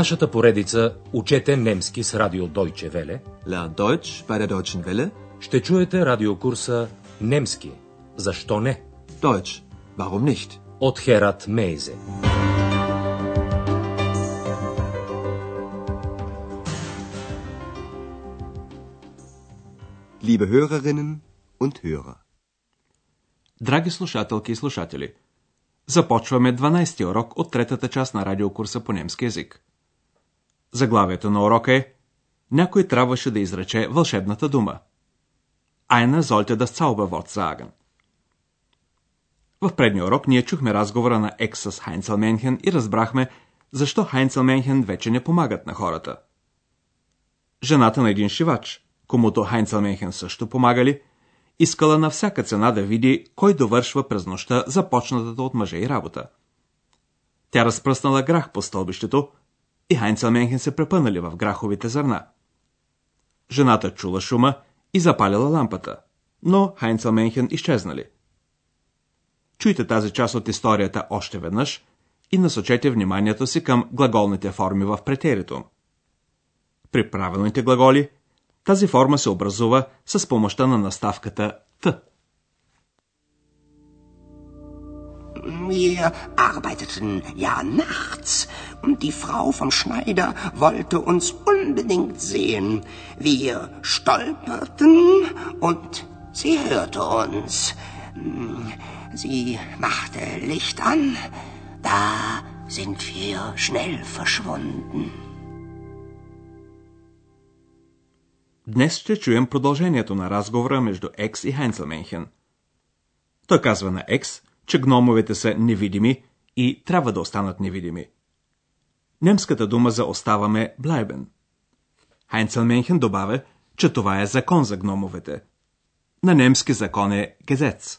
нашата поредица Учете немски с радио Deutsche Welle Lern Deutsch bei der Deutschen Welle. ще чуете радиокурса Немски. Защо не? Deutsch. Warum nicht? От Херат Мейзе. Liebe Hörerinnen und Hörer. Драги слушателки и слушатели, започваме 12-ти урок от третата част на радиокурса по немски язик. Заглавието на урока е Някой трябваше да изрече вълшебната дума. Einer sollte das Zauberwort sagen. В предния урок ние чухме разговора на Екс с Хайнцелменхен и разбрахме защо Хайнцелменхен вече не помагат на хората. Жената на един шивач, комуто Хайнцелменхен също помагали, искала на всяка цена да види кой довършва през нощта започнатата от мъже и работа. Тя разпръснала грах по стълбището и Хайнцелменхен се препънали в граховите зърна. Жената чула шума и запалила лампата, но Хайнцелменхен изчезнали. Чуйте тази част от историята още веднъж и насочете вниманието си към глаголните форми в претерито. При правилните глаголи тази форма се образува с помощта на наставката Т. Wir arbeiteten ja nachts und die Frau vom Schneider wollte uns unbedingt sehen. Wir stolperten und sie hörte uns. Sie machte Licht an. Da sind wir schnell verschwunden. Днес ще чуем продължението на разговора между Екс и Хайнцелменхен. Той казва на Екс, че гномовете са невидими и трябва да останат невидими. Немската дума за оставаме блайбен. Хайнцелменхен добавя, че това е закон за гномовете. На немски закон е гезец.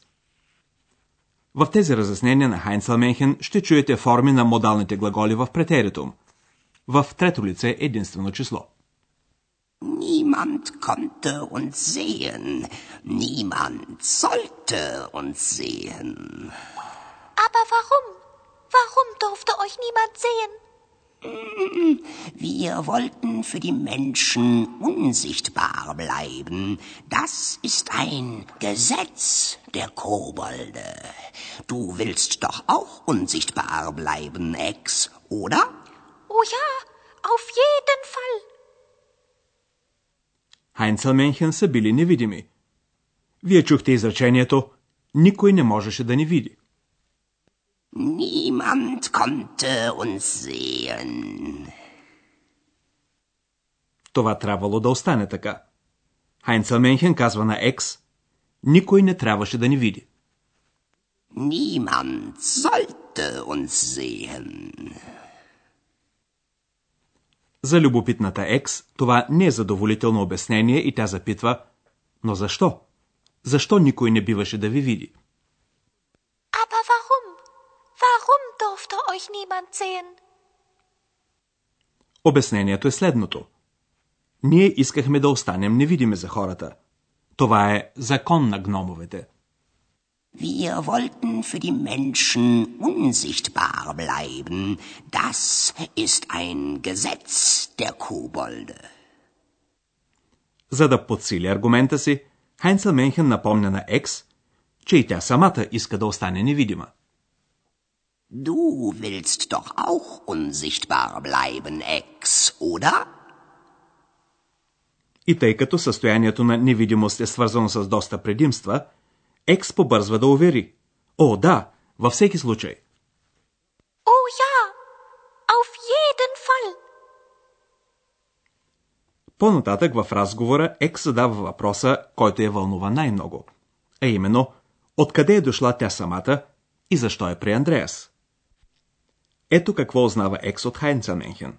В тези разяснения на Хайнцелменхен ще чуете форми на модалните глаголи в претеритум. В трето лице единствено число. Niemand konnte uns sehen. Niemand sollte uns sehen. Aber warum? Warum durfte euch niemand sehen? Wir wollten für die Menschen unsichtbar bleiben. Das ist ein Gesetz der Kobolde. Du willst doch auch unsichtbar bleiben, Ex, oder? Oh ja, auf jeden Fall. Хайнцелменхен са били невидими. Вие чухте изречението «Никой не можеше да ни види». Niemand konnte uns sehen. Това трябвало да остане така. Хайнцелменхен казва на Екс «Никой не трябваше да ни види». Niemand sollte uns sehen. За любопитната Екс това не е задоволително обяснение и тя запитва «Но защо? Защо никой не биваше да ви види?» Aber warum? Warum durfte euch niemand sehen? Обяснението е следното. Ние искахме да останем невидими за хората. Това е закон на гномовете. Wir wollten für die Menschen unsichtbar bleiben. Das ist ein Gesetz der Kobolde. За да подсили аргумента си, Хайнцел Менхен напомня на Екс, че и тя самата иска да остане невидима. Du willst doch auch unsichtbar bleiben, Ex, oder? И тъй като състоянието на невидимост е свързано с доста предимства, Екс побързва да увери. О, да, във всеки случай. Oh ja, auf jeden Fall. По-нататък в разговора Екс задава въпроса, който е вълнува най-много. А именно, откъде е дошла тя самата и защо е при Андреас. Ето какво узнава Екс от Хайнцелменхен.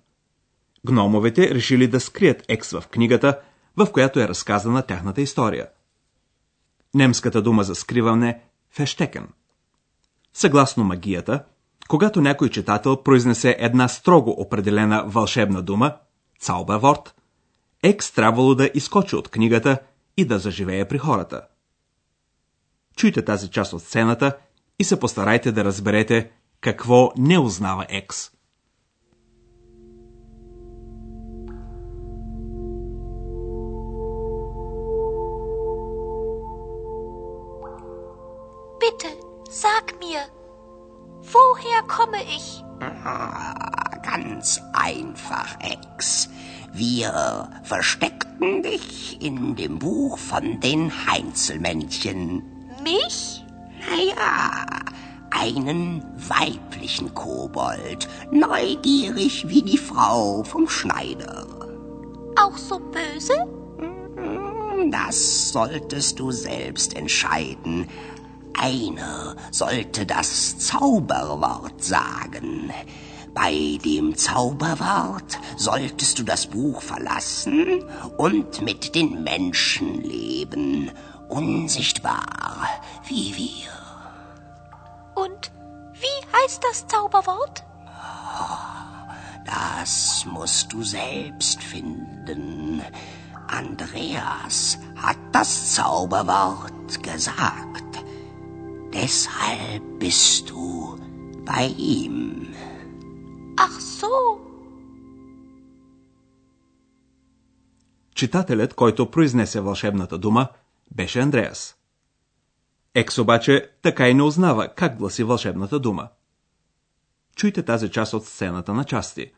Гномовете решили да скрият Екс в книгата, в която е разказана тяхната история. Немската дума за скриване фештекен. Съгласно магията, когато някой читател произнесе една строго определена вълшебна дума, Цауберворт, Екс трябвало да изкочи от книгата и да заживее при хората. Чуйте тази част от сцената и се постарайте да разберете какво не узнава Екс. Bitte, sag mir, woher komme ich? Ah, ganz einfach, Ex. Wir versteckten dich in dem Buch von den Heinzelmännchen. Mich? Naja, einen weiblichen Kobold, neugierig wie die Frau vom Schneider. Auch so böse? Das solltest du selbst entscheiden. Einer sollte das Zauberwort sagen. Bei dem Zauberwort solltest du das Buch verlassen und mit den Menschen leben, unsichtbar wie wir. Und wie heißt das Zauberwort? Das musst du selbst finden. Andreas hat das Zauberwort gesagt. Deshalb bist du bei ihm. Ach so. Читателят, който произнесе вълшебната дума, беше Андреас. Екс обаче така и не узнава как гласи вълшебната дума. Чуйте тази част от сцената на части.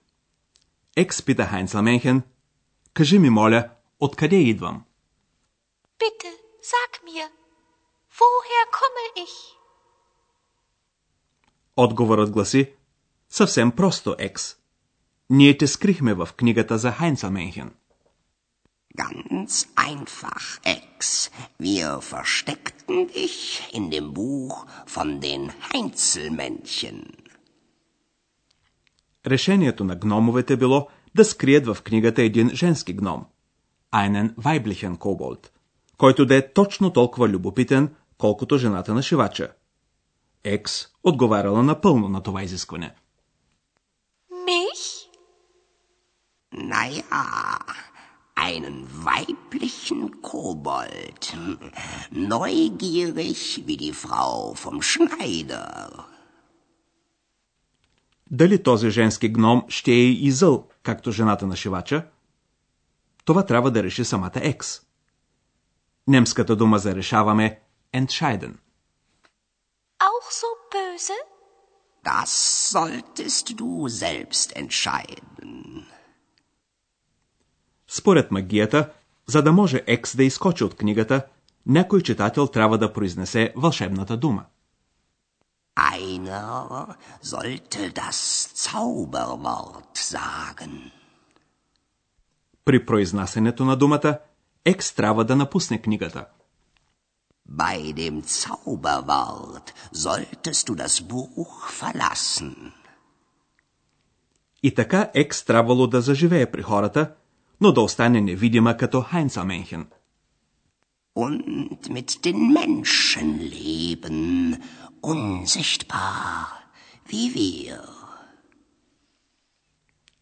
Екс пита Хайнц Ламенхен, кажи ми, моля, откъде идвам? Bitte, sag mir, woher komme ich? Отговорът гласи, съвсем просто, Екс. Ние те скрихме в книгата за Хайнц Ламенхен. Ganz einfach, Ex. Wir versteckten dich in dem Buch von den Heinzelmännchen. Решението на гномовете било да скрият в книгата един женски гном, Айнен Вайблихен Коболд, който да е точно толкова любопитен, колкото жената на шивача. Екс отговаряла напълно на това изискване. Mich? Naja, einen weiblichen Kobold. Neugierig wie die Frau vom Schneider. Дали този женски гном ще е и зъл, както жената на шивача? Това трябва да реши самата Екс. Немската дума за решаваме entscheiden. Auch so böse? Das solltest du selbst entscheiden. Според магията, за да може Екс да изкочи от книгата, някой читател трябва да произнесе вълшебната дума. Einer sollte das Zauberwort sagen. При произнасянето на думата, Екс трябва да напусне книгата. Bei dem Zauberwort solltest du das Buch verlassen. И така Екс трябвало да заживее при хората, но да остане невидима като Хайнца Менхен. Und mit den Menschen leben, unsichtbar wie wir.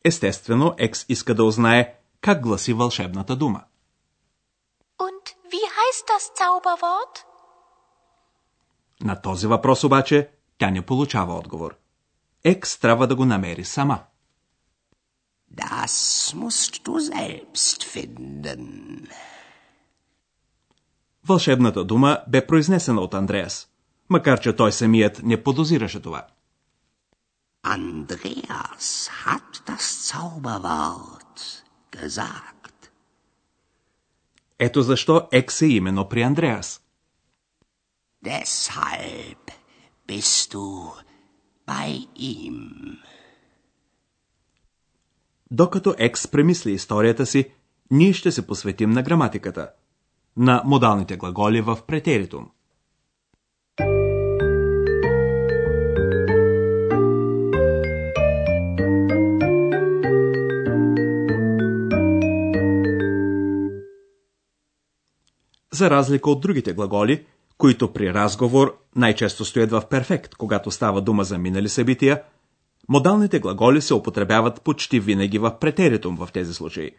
Естествено, Екс иска да узнае как гласи вълшебната дума. Heißt das Zauberwort? На този въпрос обаче тя не получава отговор. Екс трябва да го намери сама. Das musst du selbst finden. Вълшебната дума бе произнесена от Андреас, макар че той самият не подозираше това. Andreas hat das Zauberwort gesagt. Ето защо Екс е именно при Андреас. Deshalb bist du bei ihm. Докато Екс премисли историята си, ние ще се посветим на граматиката, на модалните глаголи в претеритум. За разлика от другите глаголи, които при разговор най-често стоят в перфект, когато става дума за минали събития, модалните глаголи се употребяват почти винаги в претеритум в тези случаи.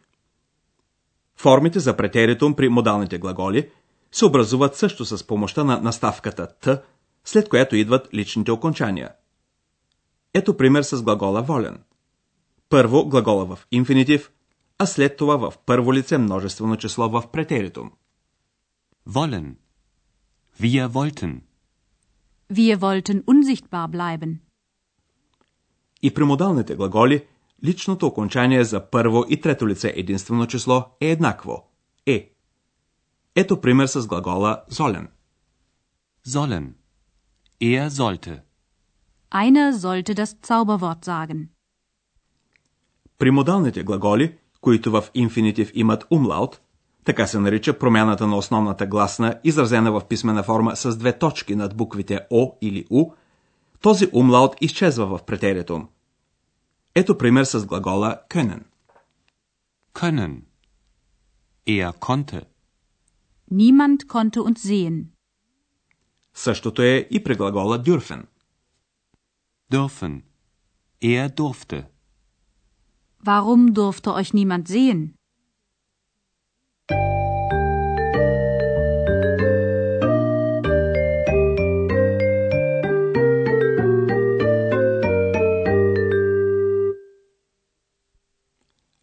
Формите за претеритум при модалните глаголи се образуват също с помощта на наставката т, след която идват личните окончания. Ето пример с глагола волен. Първо глагола в инфинитив, а след това в първо лице множествено число в претеритум. Wollen. Wir wollten. Wir wollten unsichtbar bleiben. И при модалните глаголи личното окончание за първо и трето лице единствено число е еднакво – е. Ето пример с глагола sollen. Sollen. Er sollte. Einer sollte das Zauberwort sagen. При модалните глаголи, които в инфинитив имат умлаут, така се нарича промяната на основната гласна, изразена в писмена форма с две точки над буквите О или У, този умлаут изчезва в претерието. Ето пример с глагола können. Können. Er konnte. Niemand konnte uns sehen. Същото е и при глагола dürfen. Dürfen. Er durfte. Warum durfte euch niemand sehen?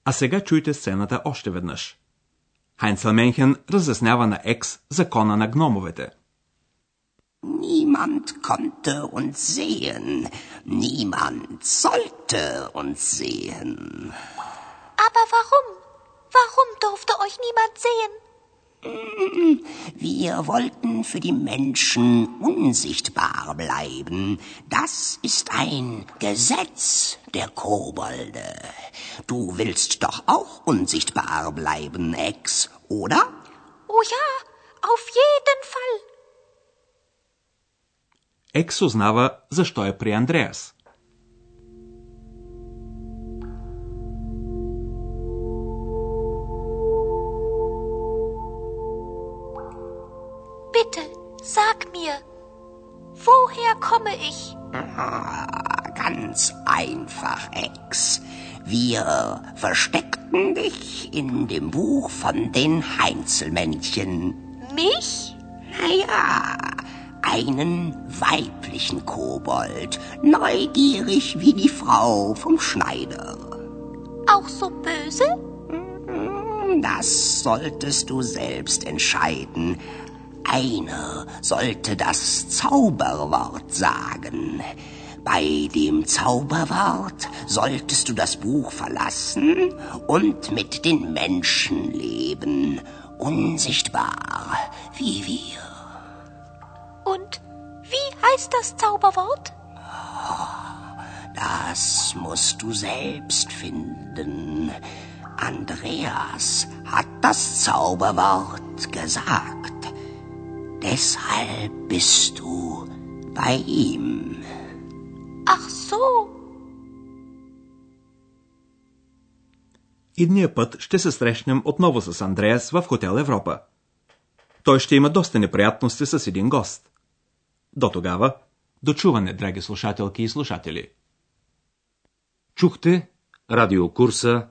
А сега чуйте сцената още веднъж. Хайнцел Менхен разяснява на Екс закона на гномовете. Niemand konnte uns sehen. Niemand sollte uns sehen. Aber warum? Warum durfte euch niemand sehen? Wir wollten für die Menschen unsichtbar bleiben. Das ist ein Gesetz der Kobolde. Du willst doch auch unsichtbar bleiben, Ex, oder? Oh ja, auf jeden Fall. Ex uznava, zašto je pri Andreas. Einfach, Ex. Wir versteckten dich in dem Buch von den Heinzelmännchen. Mich? Naja, einen weiblichen Kobold, neugierig wie die Frau vom Schneider. Auch so böse? Das solltest du selbst entscheiden. Einer sollte das Zauberwort sagen. Bei dem Zauberwort solltest du das Buch verlassen und mit den Menschen leben, unsichtbar wie wir. Und wie heißt das Zauberwort? Das musst du selbst finden. Andreas hat das Zauberwort gesagt. Deshalb bist du bei ihm. Ach so. Идния път ще се срещнем отново с Андреас в Хотел Европа. Той ще има доста неприятности с един гост. До тогава, дочуване, драги слушателки и слушатели. Чухте радиокурса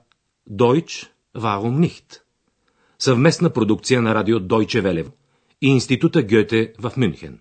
Deutsch, warum nicht? Съвместна продукция на радио Deutsche Welle и Института Гьоте в Мюнхен.